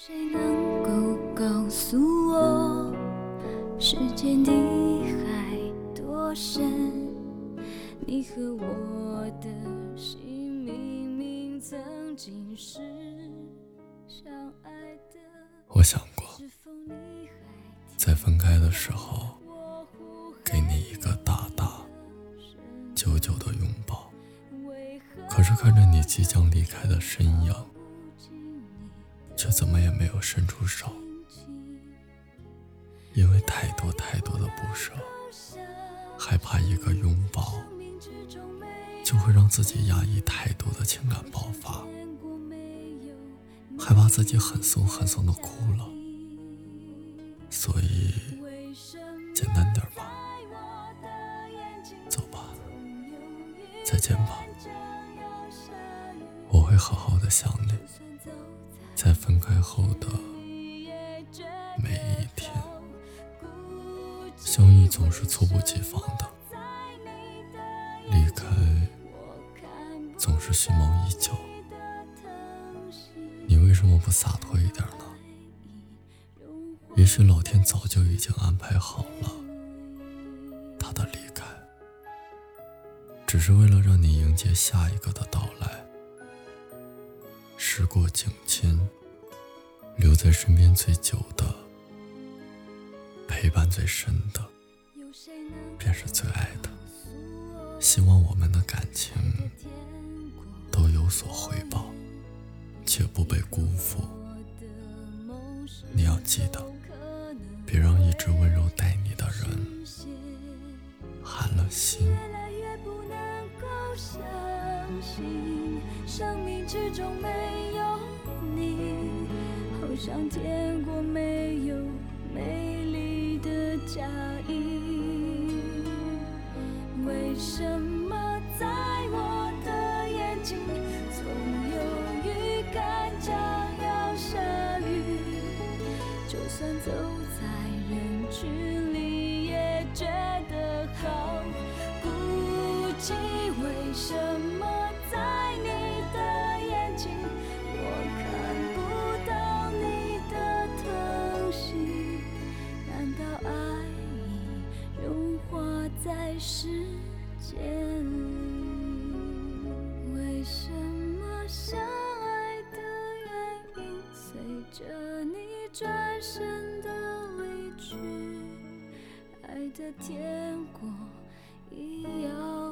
谁能够告诉我，世间的海多深？你和我的心明明曾经是相爱的。我想过，在分开的时候，给你一个大大、久久的拥抱。可是看着你即将离开的身影，却怎么也没有伸出手，因为太多太多的不舍，害怕一个拥抱就会让自己压抑太多的情感爆发，害怕自己很怂很怂的哭了，所以简单点吧，走吧，再见吧，我会好好的想你。在分开后的每一天，相遇总是猝不及防的，离开总是蓄谋已久。你为什么不洒脱一点呢？也许老天早就已经安排好了他的离开，只是为了让你迎接下一个的到来。时过境迁，留在身边最久的，陪伴最深的，便是最爱的。希望我们的感情都有所回报，却不被辜负。你要记得，别让一直温柔待你的人寒了心。你，好像见过没有美丽的嫁衣。为什么在我的眼睛总有预感将要下雨？就算走在人群里，也觉得好孤寂。为什么？世界里，为什么相爱的原因，随着你转身的离去，爱的天国一样。